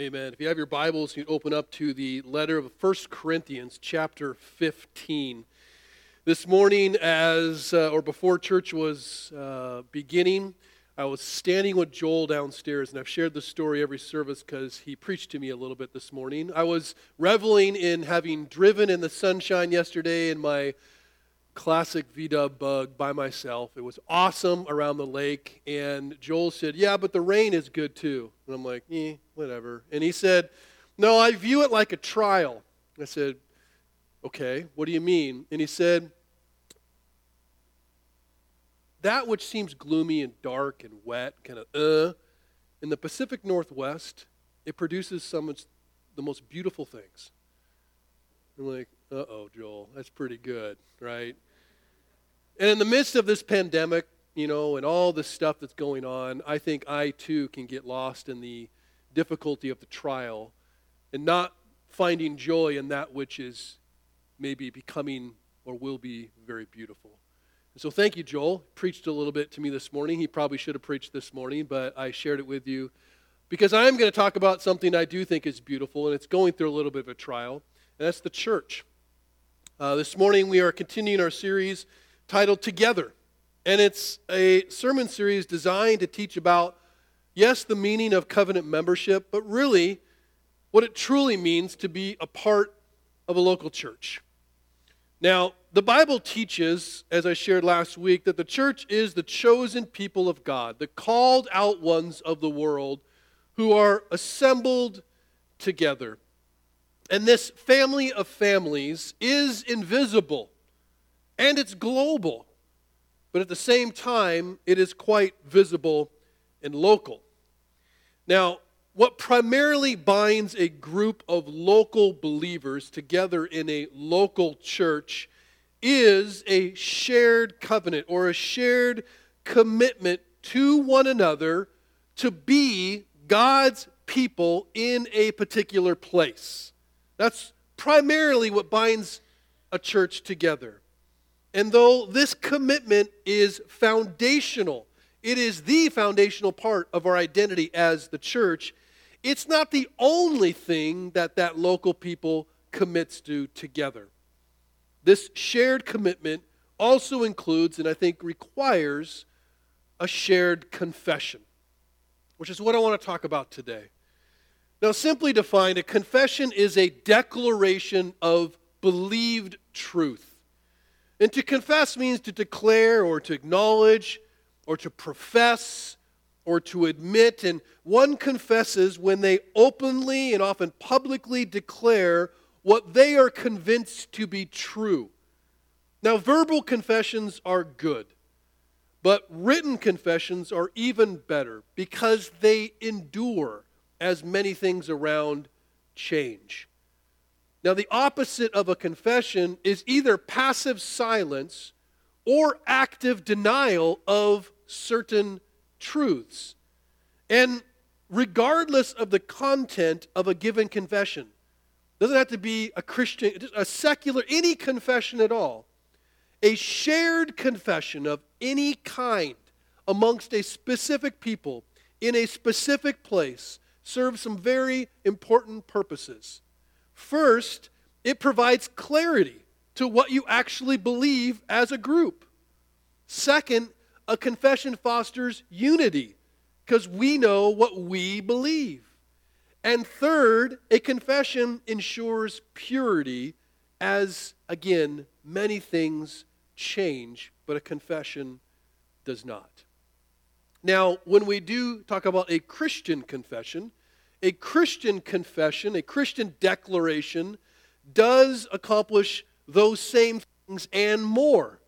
Amen. If you have your Bibles, you open up to the letter of 1 Corinthians, chapter 15. This morning, as uh, or before church was uh, beginning, I was standing with Joel downstairs, and I've shared this story every service because he preached to me a little bit this morning. I was reveling in having driven in the sunshine yesterday in my classic VW bug by myself. It was awesome around the lake. And Joel said, Yeah, but the rain is good too. And I'm like, Eh, whatever. And he said, No, I view it like a trial. I said, Okay, what do you mean? And he said, That which seems gloomy and dark and wet, kind of uh, in the Pacific Northwest, it produces some of the most beautiful things. I'm like, uh oh, Joel, that's pretty good, right? And in the midst of this pandemic, you know, and all this stuff that's going on, I think I too can get lost in the difficulty of the trial and not finding joy in that which is maybe becoming or will be very beautiful. And so thank you, Joel. Preached a little bit to me this morning. He probably should have preached this morning, but I shared it with you because I'm going to talk about something I do think is beautiful, and it's going through a little bit of a trial, and that's the church. Uh, this morning we are continuing our series titled Together. And it's a sermon series designed to teach about, yes, the meaning of covenant membership, but really what it truly means to be a part of a local church. Now, the Bible teaches, as I shared last week, that the church is the chosen people of God, the called out ones of the world who are assembled together. And this family of families is invisible and it's global. But at the same time, it is quite visible and local. Now, what primarily binds a group of local believers together in a local church is a shared covenant or a shared commitment to one another to be God's people in a particular place. That's primarily what binds a church together. And though this commitment is foundational, it is the foundational part of our identity as the church, it's not the only thing that that local people commits to together. This shared commitment also includes, and I think requires, a shared confession, which is what I want to talk about today. Now, simply defined, a confession is a declaration of believed truth. And to confess means to declare or to acknowledge or to profess or to admit. And one confesses when they openly and often publicly declare what they are convinced to be true. Now, verbal confessions are good, but written confessions are even better because they endure as many things around change. Now, the opposite of a confession is either passive silence or active denial of certain truths. And regardless of the content of a given confession, doesn't have to be a Christian, a secular, any confession at all. A shared confession of any kind amongst a specific people in a specific place serves some very important purposes. First, it provides clarity to what you actually believe as a group. Second, a confession fosters unity because we know what we believe. And third, a confession ensures purity as, again, many things change, but a confession does not. Now, when we do talk about a Christian confession, a Christian confession, a Christian declaration, does accomplish those same things and more.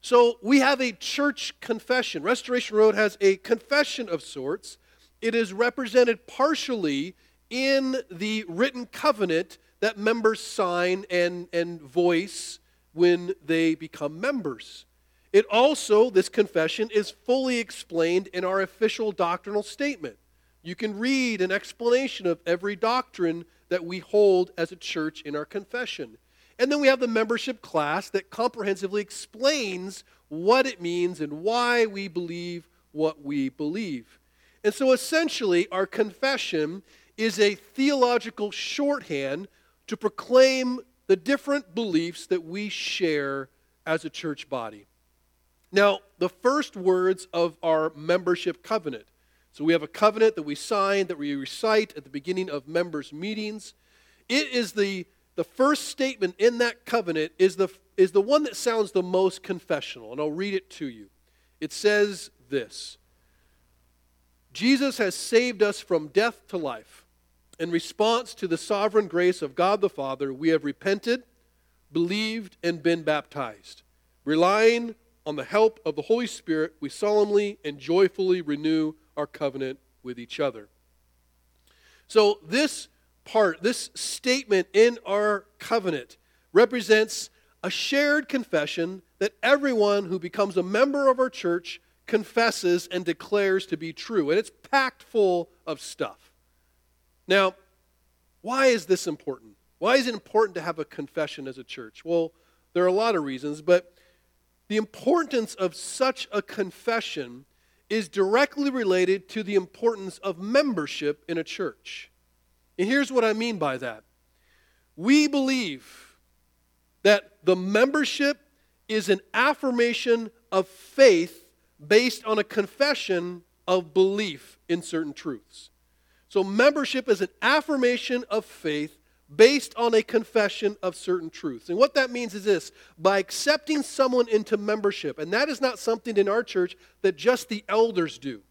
So we have a church confession. Restoration Road has a confession of sorts. It is represented partially in the written covenant that members sign and, and voice when they become members. It also, this confession, is fully explained in our official doctrinal statement. You can read an explanation of every doctrine that we hold as a church in our confession. And then we have the membership class that comprehensively explains what it means and why we believe what we believe. And so essentially, our confession is a theological shorthand to proclaim the different beliefs that we share as a church body. Now, the first words of our membership covenant. So we have a covenant that we sign, that we recite at the beginning of members' meetings. It is the, the first statement in that covenant is the, is the one that sounds the most confessional, and I'll read it to you. It says this Jesus has saved us from death to life. In response to the sovereign grace of God the Father, we have repented, believed, and been baptized. Relying on the help of the Holy Spirit, we solemnly and joyfully renew our covenant with each other. So, this part, this statement in our covenant, represents a shared confession that everyone who becomes a member of our church confesses and declares to be true. And it's packed full of stuff. Now, why is this important? Why is it important to have a confession as a church? Well, there are a lot of reasons, but the importance of such a confession is directly related to the importance of membership in a church. And here's what I mean by that we believe that the membership is an affirmation of faith based on a confession of belief in certain truths. So, membership is an affirmation of faith based on a confession of certain truths. And what that means is this by accepting someone into membership, and that is not something in our church that just the elders do.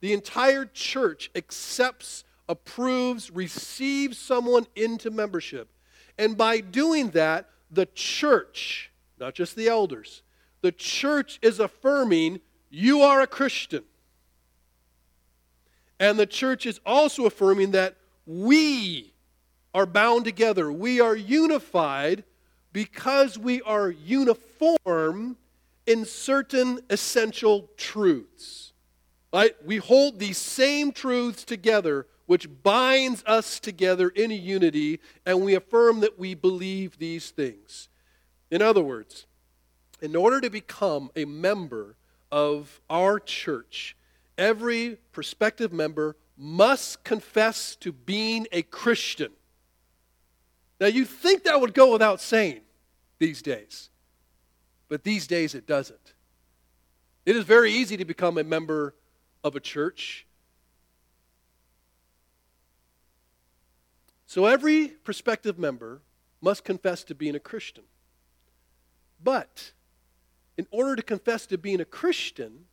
The entire church accepts, approves, receives someone into membership. And by doing that, the church, not just the elders, the church is affirming you are a Christian. And the church is also affirming that we are bound together. We are unified because we are uniform in certain essential truths. Right? We hold these same truths together, which binds us together in unity, and we affirm that we believe these things. In other words, in order to become a member of our church, every prospective member must confess to being a Christian. Now, you think that would go without saying these days, but these days it doesn't. It is very easy to become a member of a church. So, every prospective member must confess to being a Christian. But, in order to confess to being a Christian,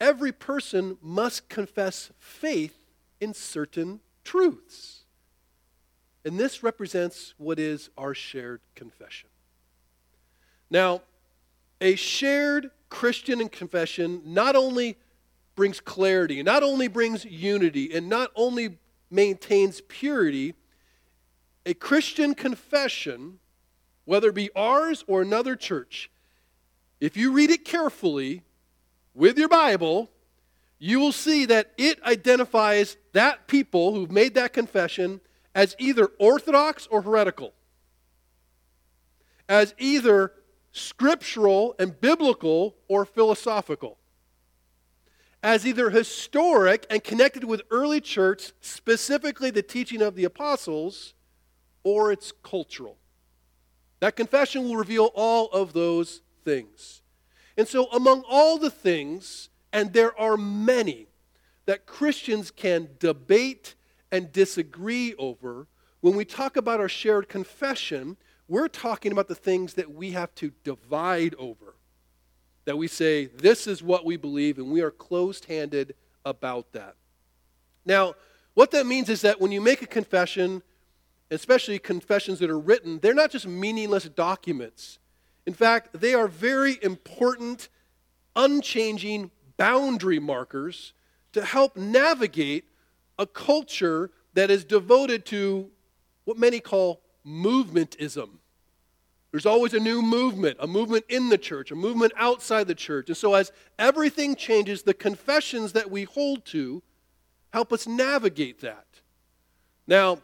every person must confess faith in certain truths. And this represents what is our shared confession. Now, a shared Christian confession not only brings clarity, not only brings unity, and not only maintains purity, a Christian confession, whether it be ours or another church, if you read it carefully with your Bible, you will see that it identifies that people who've made that confession as either orthodox or heretical, as either scriptural and biblical or philosophical, as either historic and connected with early church, specifically the teaching of the apostles, or it's cultural. That confession will reveal all of those things. And so, among all the things, and there are many, that Christians can debate and disagree over, when we talk about our shared confession, we're talking about the things that we have to divide over. That we say, this is what we believe, and we are closed handed about that. Now, what that means is that when you make a confession, especially confessions that are written, they're not just meaningless documents. In fact, they are very important, unchanging boundary markers to help navigate a culture that is devoted to what many call movementism. There's always a new movement, a movement in the church, a movement outside the church. And so, as everything changes, the confessions that we hold to help us navigate that. Now,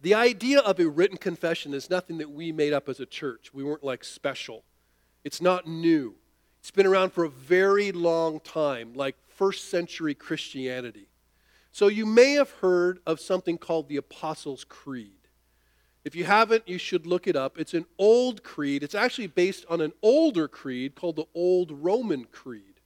the idea of a written confession is nothing that we made up as a church. We weren't like special. It's not new. It's been around for a very long time, like first century Christianity. So you may have heard of something called the Apostles' Creed. If you haven't, you should look it up. It's an old creed. It's actually based on an older creed called the Old Roman Creed.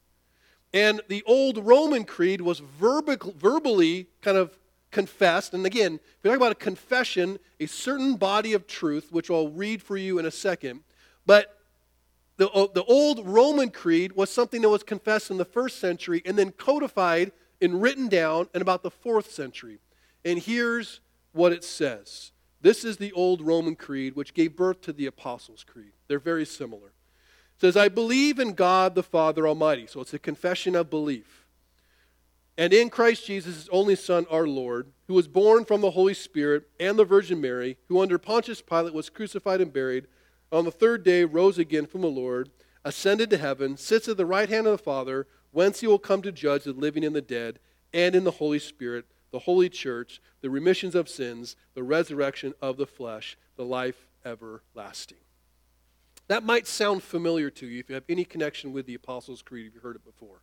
And the Old Roman Creed was verbally kind of confessed. And again, if you talk about a confession, a certain body of truth, which I'll read for you in a second. But the, uh, the Old Roman Creed was something that was confessed in the first century and then codified and written down in about the fourth century. And here's what it says this is the old Roman creed, which gave birth to the Apostles' Creed. They're very similar. It says, I believe in God the Father Almighty. So it's a confession of belief. And in Christ Jesus, his only Son, our Lord, who was born from the Holy Spirit and the Virgin Mary, who under Pontius Pilate was crucified and buried, on the third day rose again from the Lord, ascended to heaven, sits at the right hand of the Father, whence he will come to judge the living and the dead, and in the Holy Spirit the holy church, the remissions of sins, the resurrection of the flesh, the life everlasting. That might sound familiar to you if you have any connection with the Apostles' Creed, if you've heard it before.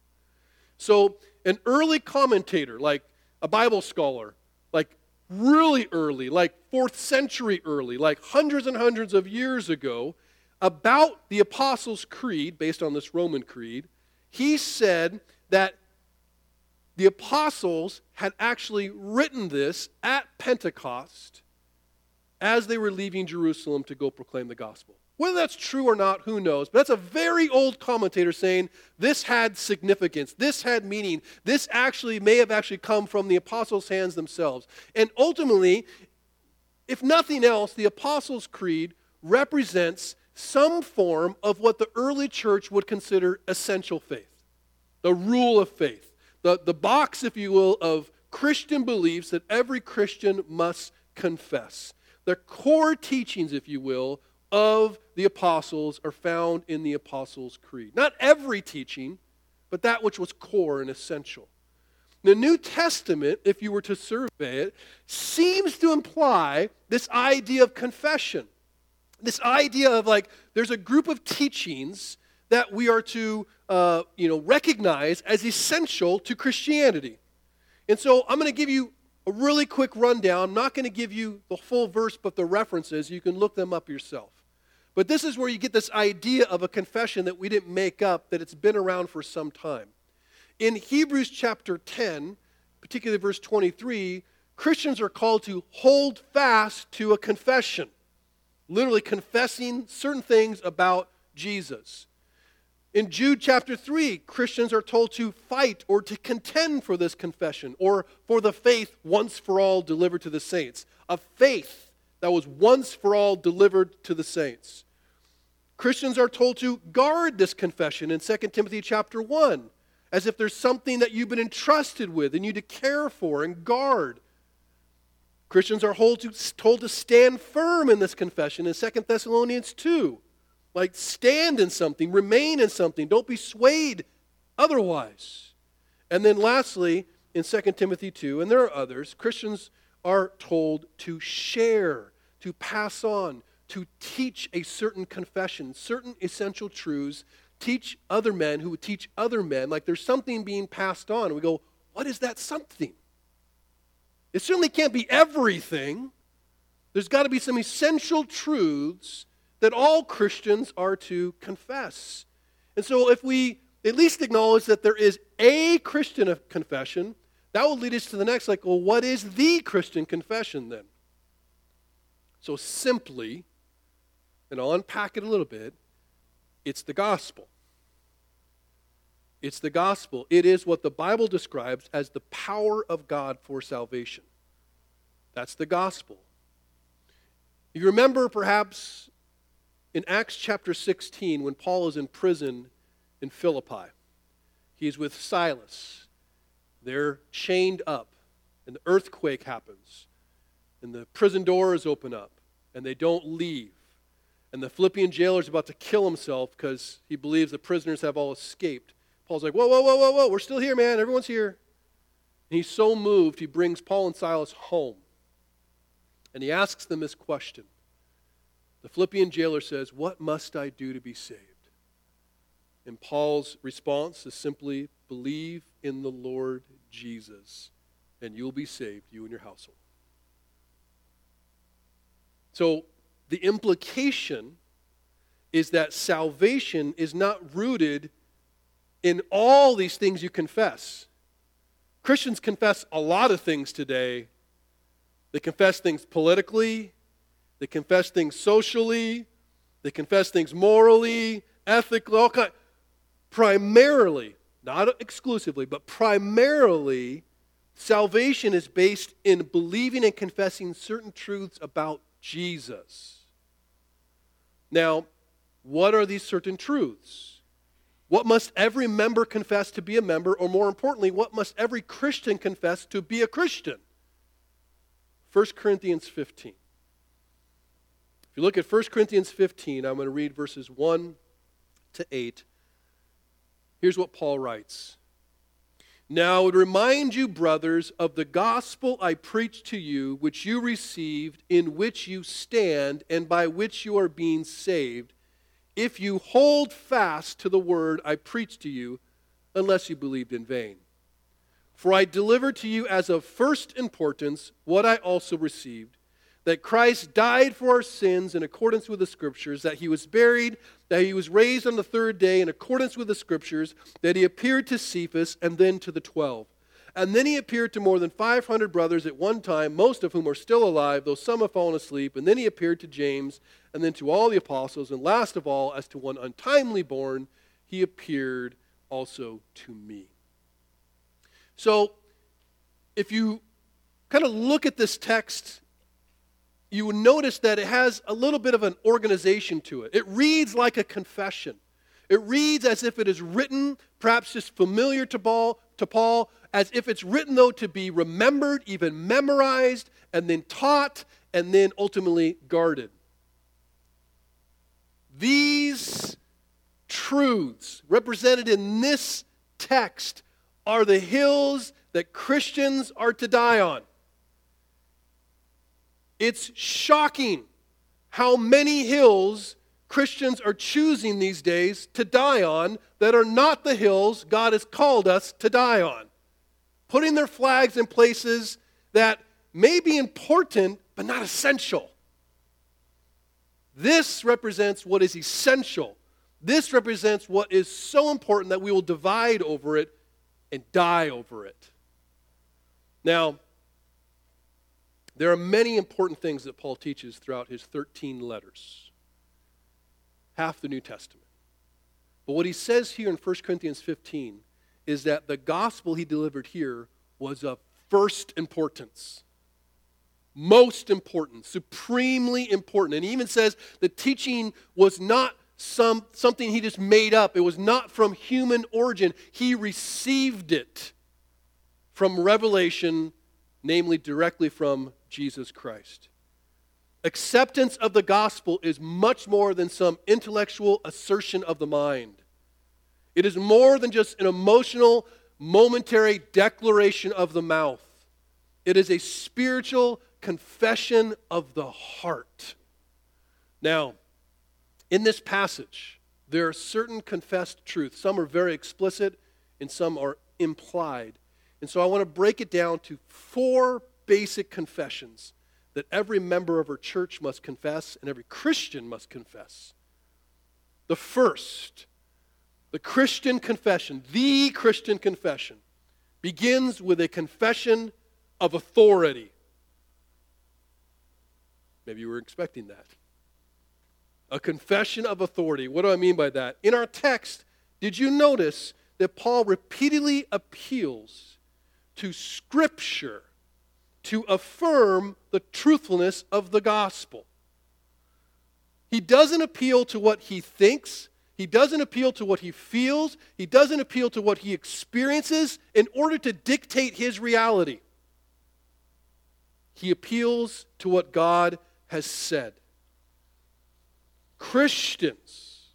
So, an early commentator, like a Bible scholar, like really early, like fourth century early, like hundreds and hundreds of years ago, about the Apostles' Creed, based on this Roman creed, he said that the apostles had actually written this at Pentecost as they were leaving Jerusalem to go proclaim the gospel. Whether that's true or not, who knows? But that's a very old commentator saying this had significance, this had meaning, this actually may have actually come from the apostles' hands themselves. And ultimately, if nothing else, the Apostles' Creed represents some form of what the early church would consider essential faith, the rule of faith the, the box, if you will, of Christian beliefs that every Christian must confess. The core teachings, if you will, of the apostles are found in the Apostles' Creed. Not every teaching, but that which was core and essential. The New Testament, if you were to survey it, seems to imply this idea of confession. This idea of like, there's a group of teachings that we are to uh, you know, recognize as essential to Christianity. And so I'm going to give you a really quick rundown. I'm not going to give you the full verse, but the references. You can look them up yourself. But this is where you get this idea of a confession that we didn't make up, that it's been around for some time. In Hebrews chapter 10, particularly verse 23, Christians are called to hold fast to a confession, literally confessing certain things about Jesus. In Jude chapter 3, Christians are told to fight or to contend for this confession or for the faith once for all delivered to the saints. A faith that was once for all delivered to the saints. Christians are told to guard this confession in 2 Timothy chapter 1, as if there's something that you've been entrusted with and you need to care for and guard. Christians are told to, stand firm in this confession in 2 Thessalonians 2 like, stand in something, remain in something, don't be swayed otherwise. And then, lastly, in 2 Timothy 2, and there are others, Christians are told to share, to pass on, to teach a certain confession, certain essential truths, teach other men who would teach other men. Like there's something being passed on. And we go, what is that something? It certainly can't be everything. There's got to be some essential truths that all Christians are to confess. And so, if we at least acknowledge that there is a Christian confession, that will lead us to the next, like, well, what is the Christian confession then? So, simply, and I'll unpack it a little bit, it's the gospel. It's the gospel. It is what the Bible describes as the power of God for salvation. That's the gospel. You remember perhaps in Acts chapter 16, when Paul is in prison in Philippi, he's with Silas. They're chained up, and the earthquake happens, and the prison doors open up, and they don't leave. And the Philippian jailer is about to kill himself because he believes the prisoners have all escaped. Paul's like, Whoa, whoa, whoa, whoa, whoa, we're still here, man. Everyone's here. And he's so moved, he brings Paul and Silas home. And he asks them this question the Philippian jailer says, What must I do to be saved? And Paul's response is simply, Believe in the Lord Jesus, and you will be saved, you and your household. So the implication is that salvation is not rooted in all these things you confess. Christians confess a lot of things today. They confess things politically, they confess things socially, they confess things morally, ethically, all kind. Primarily, not exclusively, but primarily, salvation is based in believing and confessing certain truths about Jesus. Now, what are these certain truths? What must every member confess to be a member, or more importantly, what must every Christian confess to be a Christian? 1 Corinthians 15. If you look at 1 Corinthians 15, I'm going to read verses 1 to 8. Here's what Paul writes now I would remind you, brothers, of the gospel I preached to you, which you received, in which you stand, and by which you are being saved, if you hold fast to the word I preached to you, unless you believed in vain. For I delivered to you as of first importance what I also received that Christ died for our sins in accordance with the Scriptures, that he was buried, that he was raised on the third day in accordance with the Scriptures, that he appeared to Cephas and then to the twelve. And then he appeared to more than 500 brothers at one time, most of whom are still alive, though some have fallen asleep. And then he appeared to James, and then to all the apostles. And last of all, as to one untimely born, he appeared also to me. So, if you kind of look at this text you would notice that it has a little bit of an organization to it. It reads like a confession. It reads as if it is written, perhaps just familiar to Paul, to Paul, as if it's written, though, to be remembered, even memorized, and then taught, and then ultimately guarded. These truths represented in this text are the hills that Christians are to die on. It's shocking how many hills Christians are choosing these days to die on that are not the hills God has called us to die on. Putting their flags in places that may be important but not essential. This represents what is essential. This represents what is so important that we will divide over it and die over it. Now, there are many important things that Paul teaches throughout his 13 letters, half the New Testament. But what he says here in 1 Corinthians 15 is that the gospel he delivered here was of first importance, most important, supremely important. And he even says the teaching was not some, something he just made up, it was not from human origin. He received it from revelation, namely directly from Jesus Christ. Acceptance of the gospel is much more than some intellectual assertion of the mind. It is more than just an emotional, momentary declaration of the mouth. It is a spiritual confession of the heart. Now, in this passage, there are certain confessed truths. Some are very explicit and some are implied. And so I want to break it down to four basic confessions that every member of our church must confess and every Christian must confess. The first, the Christian confession, the Christian confession, begins with a confession of authority. Maybe you were expecting that. A confession of authority. What do I mean by that? In our text, did you notice that Paul repeatedly appeals to Scripture to affirm the truthfulness of the gospel. He doesn't appeal to what he thinks. He doesn't appeal to what he feels. He doesn't appeal to what he experiences in order to dictate his reality. He appeals to what God has said. Christians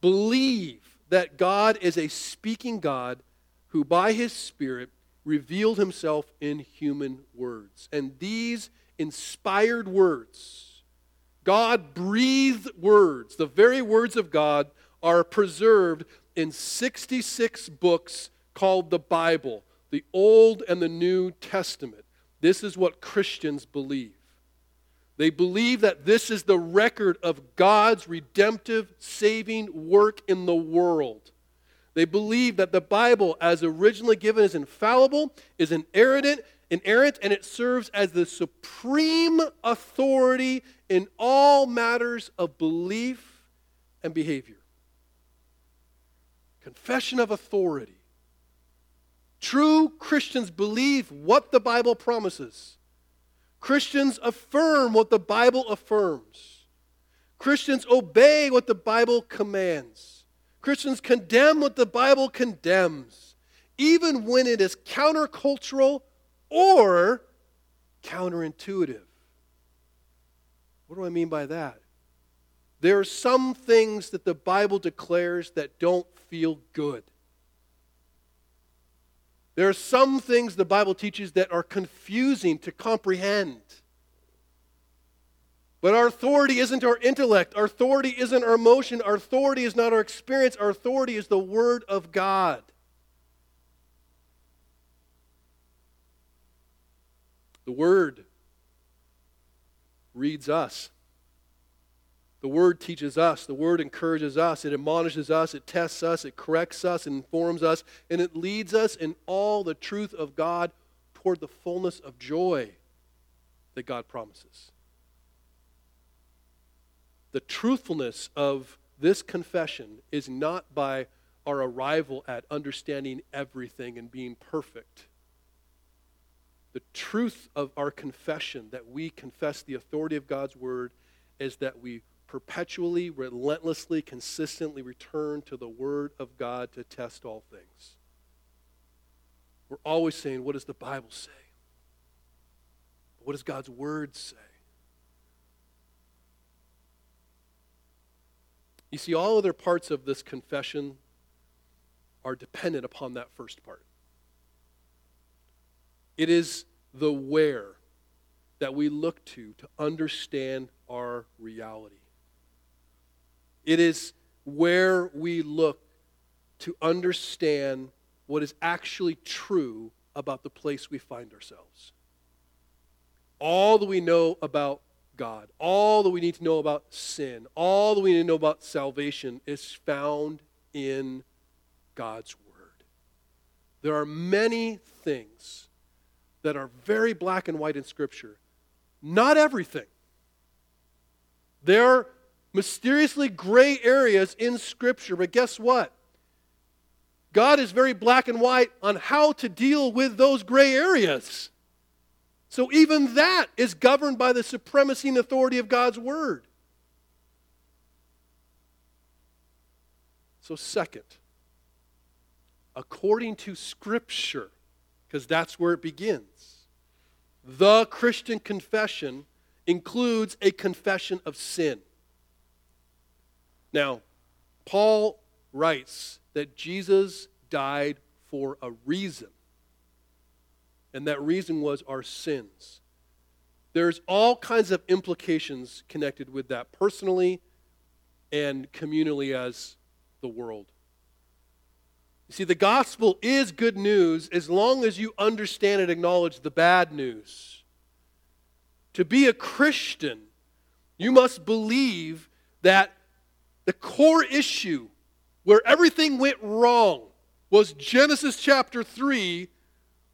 believe that God is a speaking God who, by his Spirit, revealed himself in human words. And these inspired words, God breathed words, the very words of God, are preserved in 66 books called the Bible. the Old and the New Testament. This is what Christians believe. They believe that this is the record of God's redemptive, saving work in the world. They believe that the Bible, as originally given, is infallible, is inerrant, inerrant, and it serves as the supreme authority in all matters of belief and behavior. Confession of authority. True Christians believe what the Bible promises. Christians affirm what the Bible affirms. Christians obey what the Bible commands. Christians condemn what the Bible condemns, even when it is countercultural or counterintuitive. What do I mean by that? There are some things that the Bible declares that don't feel good. There are some things the Bible teaches that are confusing to comprehend. But our authority isn't our intellect. Our authority isn't our emotion. Our authority is not our experience. Our authority is the Word of God. The Word reads us. The Word teaches us, the Word encourages us, it admonishes us, it tests us, it corrects us, informs us, and it leads us in all the truth of God toward the fullness of joy that God promises. The truthfulness of this confession is not by our arrival at understanding everything and being perfect. The truth of our confession that we confess the authority of God's Word is that we perpetually, relentlessly, consistently return to the Word of God to test all things. We're always saying, What does the Bible say? What does God's Word say? You see, all other parts of this confession are dependent upon that first part. It is the where that we look to to understand our reality. It is where we look to understand what is actually true about the place we find ourselves. All that we know about God, all that we need to know about sin, all that we need to know about salvation is found in God's Word. There are many things that are very black and white in Scripture. Not everything. There mysteriously gray areas in Scripture. But guess what? God is very black and white on how to deal with those gray areas. So even that is governed by the supremacy and authority of God's Word. So, second, according to Scripture, because that's where it begins, the Christian confession includes a confession of sin. Now, Paul writes that Jesus died for a reason, and that reason was our sins. There's all kinds of implications connected with that personally and communally as the world. You see, the gospel is good news as long as you understand and acknowledge the bad news. To be a Christian, you must believe that the core issue where everything went wrong was Genesis chapter 3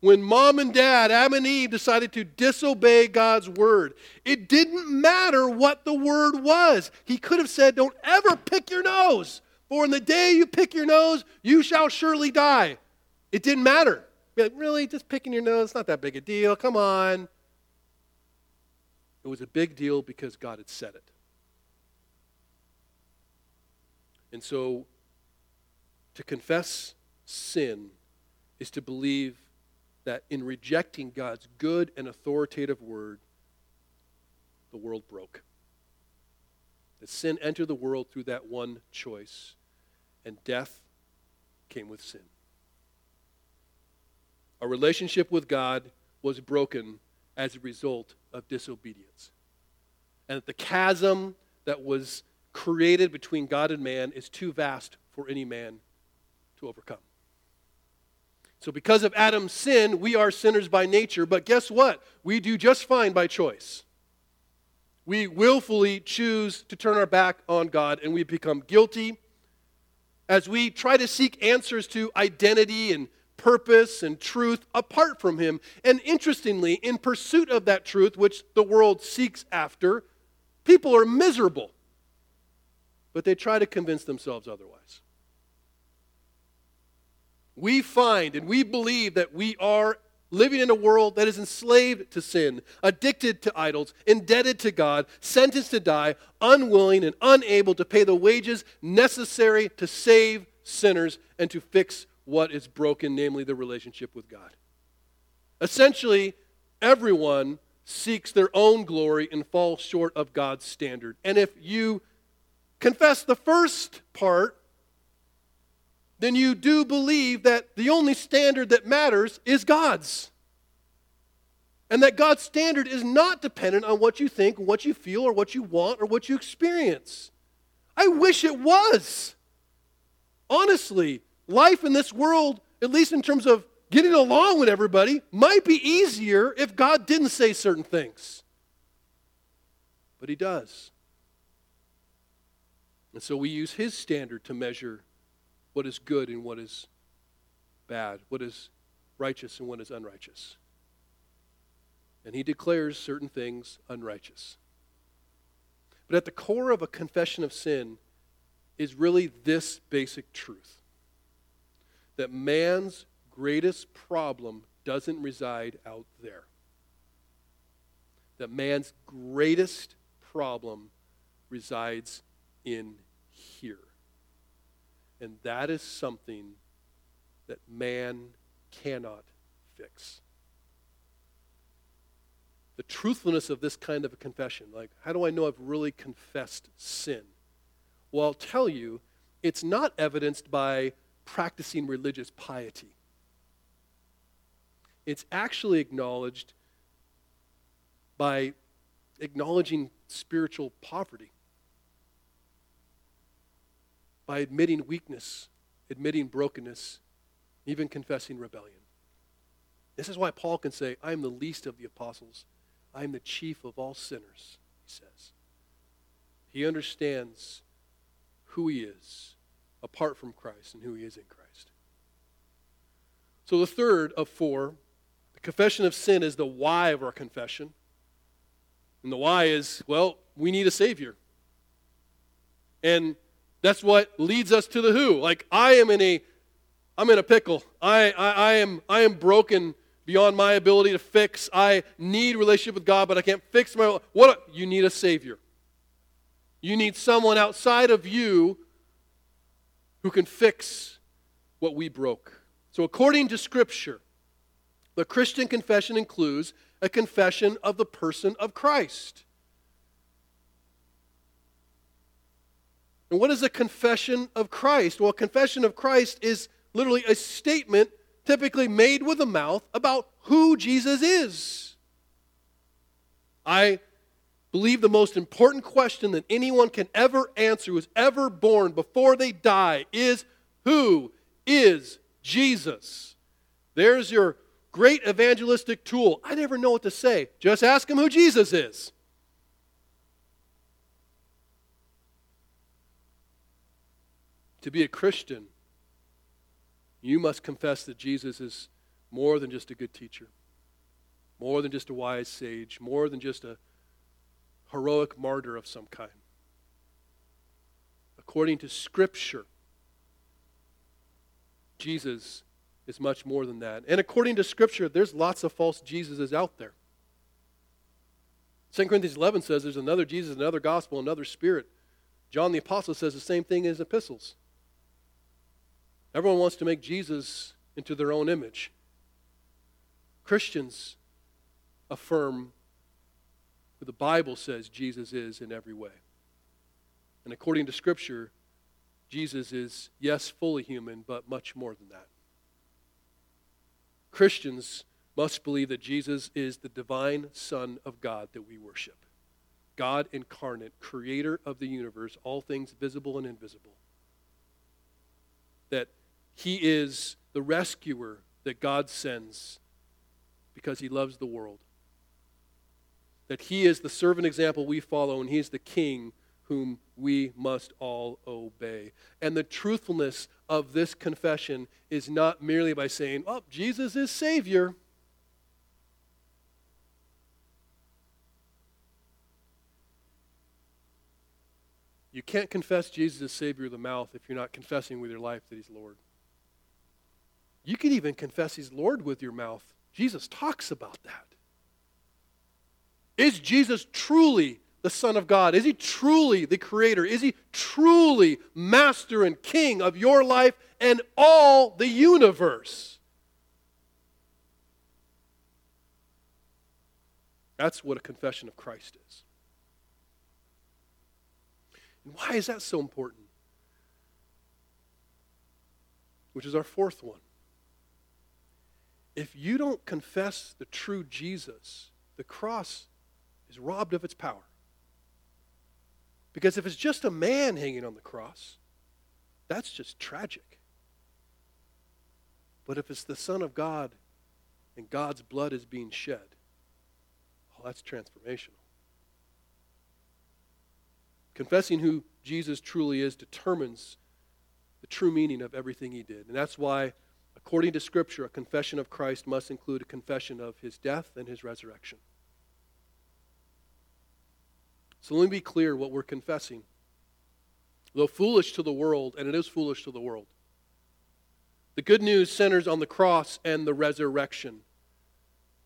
when mom and dad, Adam and Eve, decided to disobey God's word. It didn't matter what the word was. He could have said, Don't ever pick your nose, for in the day you pick your nose, you shall surely die. It didn't matter. Be Like, really? Just picking your nose? Not that big a deal. Come on. It was a big deal because God had said it. And so to confess sin is to believe that in rejecting God's good and authoritative word, the world broke. That sin entered the world through that one choice, and death came with sin. Our relationship with God was broken as a result of disobedience. And that the chasm that was created between God and man is too vast for any man to overcome. So, because of Adam's sin, we are sinners by nature, but guess what? We do just fine by choice. We willfully choose to turn our back on God and we become guilty as we try to seek answers to identity and purpose and truth apart from Him. And interestingly, in pursuit of that truth, which the world seeks after, people are miserable, but they try to convince themselves otherwise we find and we believe that we are living in a world that is enslaved to sin, addicted to idols, indebted to God, sentenced to die, unwilling and unable to pay the wages necessary to save sinners and to fix what is broken, namely the relationship with God. Essentially, everyone seeks their own glory and falls short of God's standard. And if you confess the first part, then you do believe that the only standard that matters is God's. And that God's standard is not dependent on what you think, what you feel, or what you want, or what you experience. I wish it was. Honestly, life in this world, at least in terms of getting along with everybody, might be easier if God didn't say certain things. But He does. And so we use His standard to measure what is good and what is bad, what is righteous and what is unrighteous. And he declares certain things unrighteous. But at the core of a confession of sin is really this basic truth that man's greatest problem doesn't reside out there. That man's greatest problem resides in here. And that is something that man cannot fix. The truthfulness of this kind of a confession, like, how do I know I've really confessed sin? Well, I'll tell you, it's not evidenced by practicing religious piety. It's actually acknowledged by acknowledging spiritual poverty by admitting weakness, admitting brokenness, even confessing rebellion. This is why Paul can say, I am the least of the apostles. I am the chief of all sinners, he says. He understands who he is apart from Christ and who he is in Christ. So, the third of four, the confession of sin, is the why of our confession. And the why is, well, we need a Savior. And that's what leads us to the who. Like I am in a I'm in a pickle. I, I, I am I am broken beyond my ability to fix. I need relationship with God, but I can't fix my what you need a savior. You need someone outside of you who can fix what we broke. So according to scripture, the Christian confession includes a confession of the person of Christ. And what is a confession of Christ? Well, a confession of Christ is literally a statement typically made with the mouth about who Jesus is. I believe the most important question that anyone can ever answer who is ever born before they die is who is Jesus? There's your great evangelistic tool. I never know what to say. Just ask him who Jesus is. To be a Christian, you must confess that Jesus is more than just a good teacher, more than just a wise sage, more than just a heroic martyr of some kind. According to Scripture, Jesus is much more than that. And according to Scripture, there's lots of false Jesuses out there. 2 Corinthians 11 says there's another Jesus, another gospel, another spirit. John the Apostle says the same thing in his epistles. Everyone wants to make Jesus into their own image. Christians affirm who the Bible says Jesus is in every way. And according to Scripture, Jesus is, yes, fully human, but much more than that. Christians must believe that Jesus is the divine Son of God that we worship. God incarnate, creator of the universe, all things visible and invisible. That he is the rescuer that God sends because he loves the world. That he is the servant example we follow, and he is the king whom we must all obey. And the truthfulness of this confession is not merely by saying, Oh, Jesus is Savior. You can't confess Jesus as Savior with the mouth if you're not confessing with your life that He's Lord. You can even confess He's Lord with your mouth. Jesus talks about that. Is Jesus truly the Son of God? Is He truly the Creator? Is He truly Master and King of your life and all the universe? That's what a confession of Christ is. And why is that so important? Which is our fourth one. If you don't confess the true Jesus, the cross is robbed of its power. Because if it's just a man hanging on the cross, that's just tragic. But if it's the Son of God and God's blood is being shed, oh, that's transformational. Confessing who Jesus truly is determines the true meaning of everything he did. And that's why, according to Scripture, a confession of Christ must include a confession of his death and his resurrection. So let me be clear what we're confessing. Though foolish to the world, and it is foolish to the world, the good news centers on the cross and the resurrection.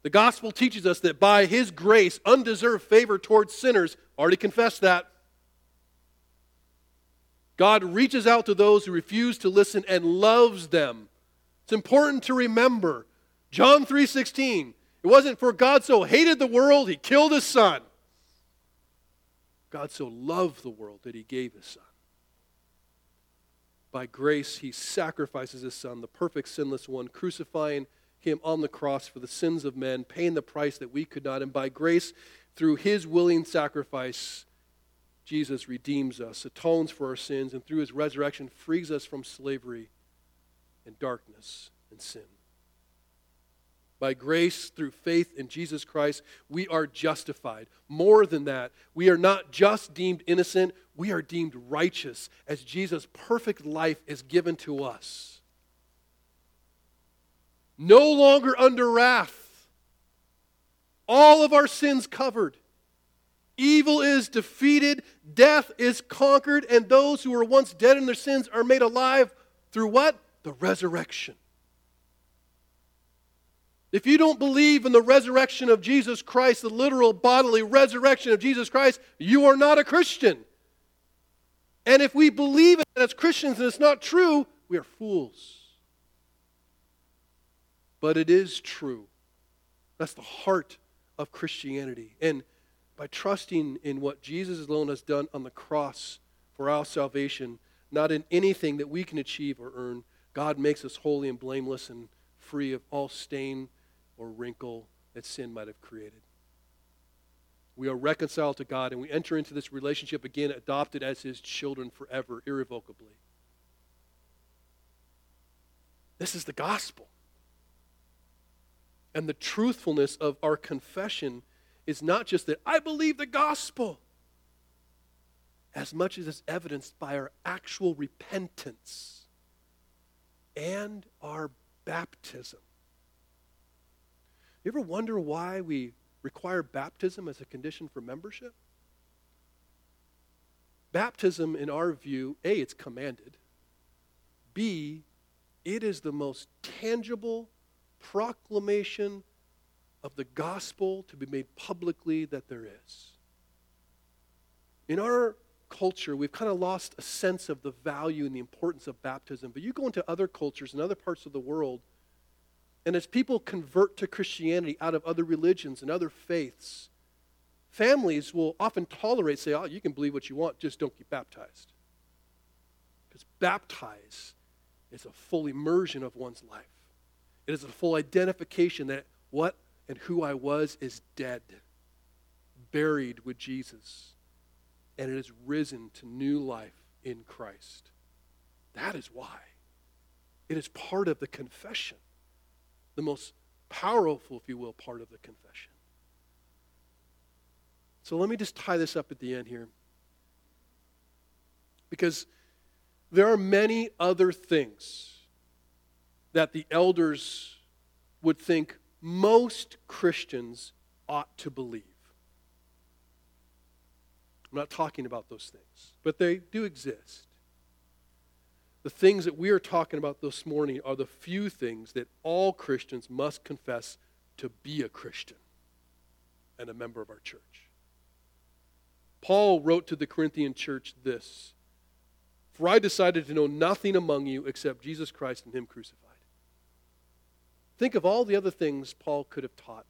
The gospel teaches us that by his grace, undeserved favor towards sinners, already confessed that, God reaches out to those who refuse to listen and loves them. It's important to remember. John 3:16. It wasn't for God so hated the world he killed his son. God so loved the world that he gave his son. By grace he sacrifices his son, the perfect sinless one, crucifying him on the cross for the sins of men, paying the price that we could not, and by grace through his willing sacrifice Jesus redeems us, atones for our sins, and through his resurrection frees us from slavery and darkness and sin. By grace, through faith in Jesus Christ, we are justified. More than that, we are not just deemed innocent, we are deemed righteous as Jesus' perfect life is given to us. No longer under wrath, all of our sins covered. Evil is defeated, death is conquered, and those who were once dead in their sins are made alive through what? The resurrection. If you don't believe in the resurrection of Jesus Christ, the literal bodily resurrection of Jesus Christ, you are not a Christian. And if we believe it as Christians and it's not true, we are fools. But it is true. That's the heart of Christianity. And by trusting in what Jesus alone has done on the cross for our salvation, not in anything that we can achieve or earn. God makes us holy and blameless and free of all stain or wrinkle that sin might have created. We are reconciled to God and we enter into this relationship again, adopted as His children forever, irrevocably. This is the gospel. And the truthfulness of our confession is not just that I believe the gospel, as much as it's evidenced by our actual repentance and our baptism. You ever wonder why we require baptism as a condition for membership? Baptism, in our view, A, it's commanded. B, it is the most tangible proclamation of the gospel to be made publicly that there is. In our culture, we've kind of lost a sense of the value and the importance of baptism. But you go into other cultures and other parts of the world, and as people convert to Christianity out of other religions and other faiths, families will often tolerate, say, oh, you can believe what you want, just don't get baptized. Because baptize is a full immersion of one's life. It is a full identification that what and who I was is dead, buried with Jesus, and it has risen to new life in Christ. That is why. It is part of the confession. the most powerful, if you will, part of the confession. So let me just tie this up at the end here. Because there are many other things that the elders would think most Christians ought to believe. I'm not talking about those things, but they do exist. The things that we are talking about this morning are the few things that all Christians must confess to be a Christian and a member of our church. Paul wrote to the Corinthian church this For I decided to know nothing among you except Jesus Christ and Him crucified. Think of all the other things Paul could have taught,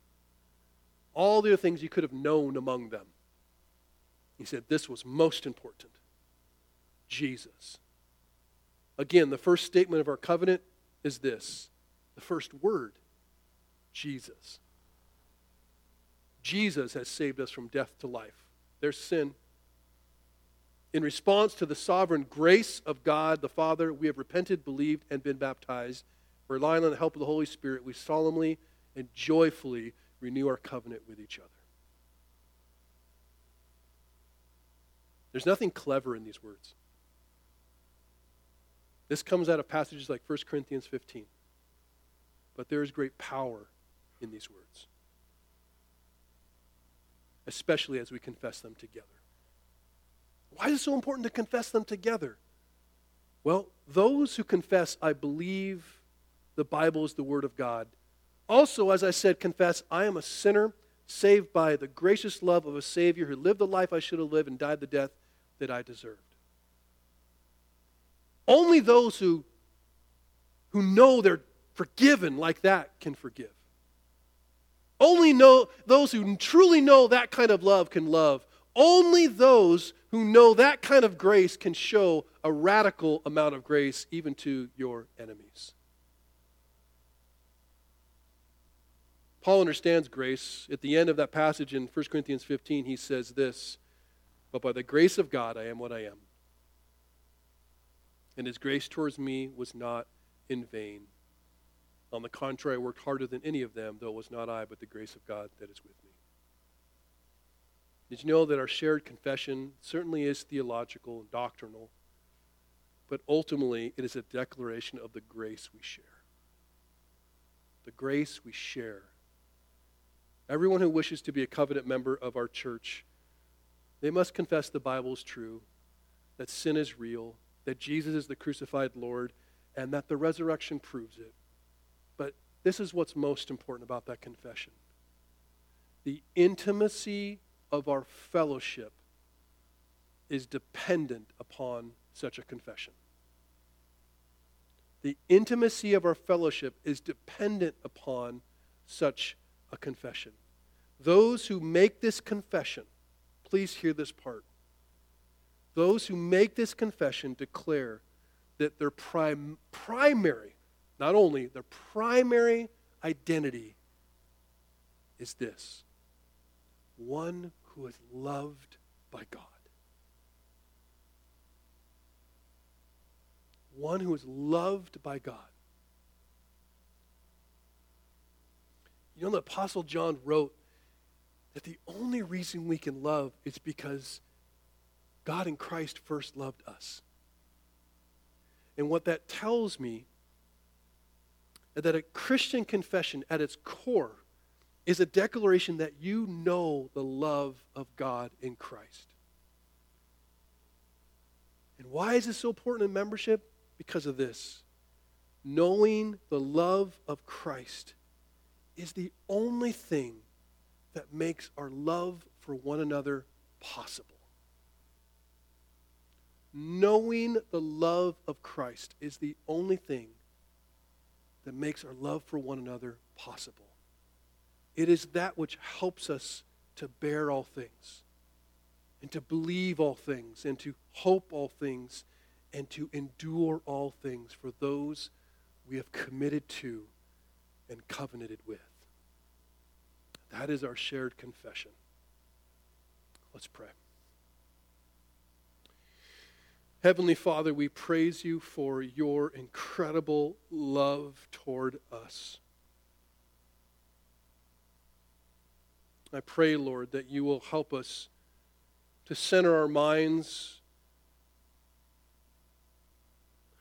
all the other things you could have known among them. He said this was most important Jesus. Again, the first statement of our covenant is this the first word Jesus. Jesus has saved us from death to life their sin. In response to the sovereign grace of God the Father, we have repented, believed, and been baptized. Relying on the help of the Holy Spirit, we solemnly and joyfully renew our covenant with each other. There's nothing clever in these words. This comes out of passages like 1 Corinthians 15. But there is great power in these words especially as we confess them together. Why is it so important to confess them together? Well, those who confess, I believe the Bible is the Word of God, also, as I said, confess, I am a sinner saved by the gracious love of a Savior who lived the life I should have lived and died the death that I deserved. Only those who, who know they're forgiven like that can forgive. Only know those who truly know that kind of love can love. Only those who know that kind of grace can show a radical amount of grace even to your enemies. Paul understands grace. At the end of that passage in 1 Corinthians 15, he says this But by the grace of God, I am what I am. And his grace towards me was not in vain. On the contrary, I worked harder than any of them, though it was not I, but the grace of God that is with me. Did you know that our shared confession certainly is theological and doctrinal, but ultimately it is a declaration of the grace we share? The grace we share. Everyone who wishes to be a covenant member of our church, they must confess the Bible is true, that sin is real, that Jesus is the crucified Lord, and that the resurrection proves it. But this is what's most important about that confession the intimacy of our fellowship is dependent upon such a confession. The intimacy of our fellowship is dependent upon such a confession. Those who make this confession, please hear this part. Those who make this confession declare that their prim- primary not only, their primary identity is this one who is loved by God. One who is loved by God. You know, the Apostle John wrote that the only reason we can love is because God in Christ first loved us. And what that tells me that a Christian confession at its core is a declaration that you know the love of God in Christ. And why is this so important in membership? Because of this. Knowing the love of Christ is the only thing that makes our love for one another possible. Knowing the love of Christ is the only thing that makes our love for one another possible. It is that which helps us to bear all things, and to believe all things, and to hope all things, and to endure all things for those we have committed to and covenanted with. That is our shared confession. Let's pray. Heavenly Father, we praise you for your incredible love toward us. I pray, Lord, that you will help us to center our minds,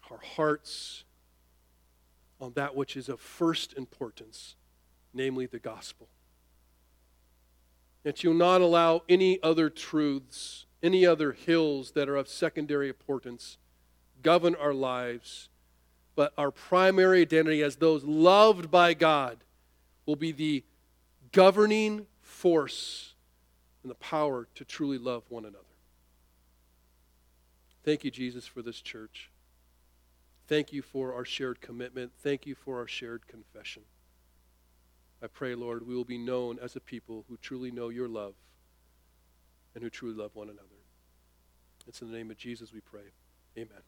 our hearts, on that which is of first importance, namely the gospel. That you'll not allow any other truths, any other hills that are of secondary importance govern our lives, but our primary identity as those loved by God will be the governing force and the power to truly love one another. Thank you, Jesus, for this church. Thank you for our shared commitment. Thank you for our shared confession. I pray, Lord, we will be known as a people who truly know your love and who truly love one another. It's in the name of Jesus we pray. Amen.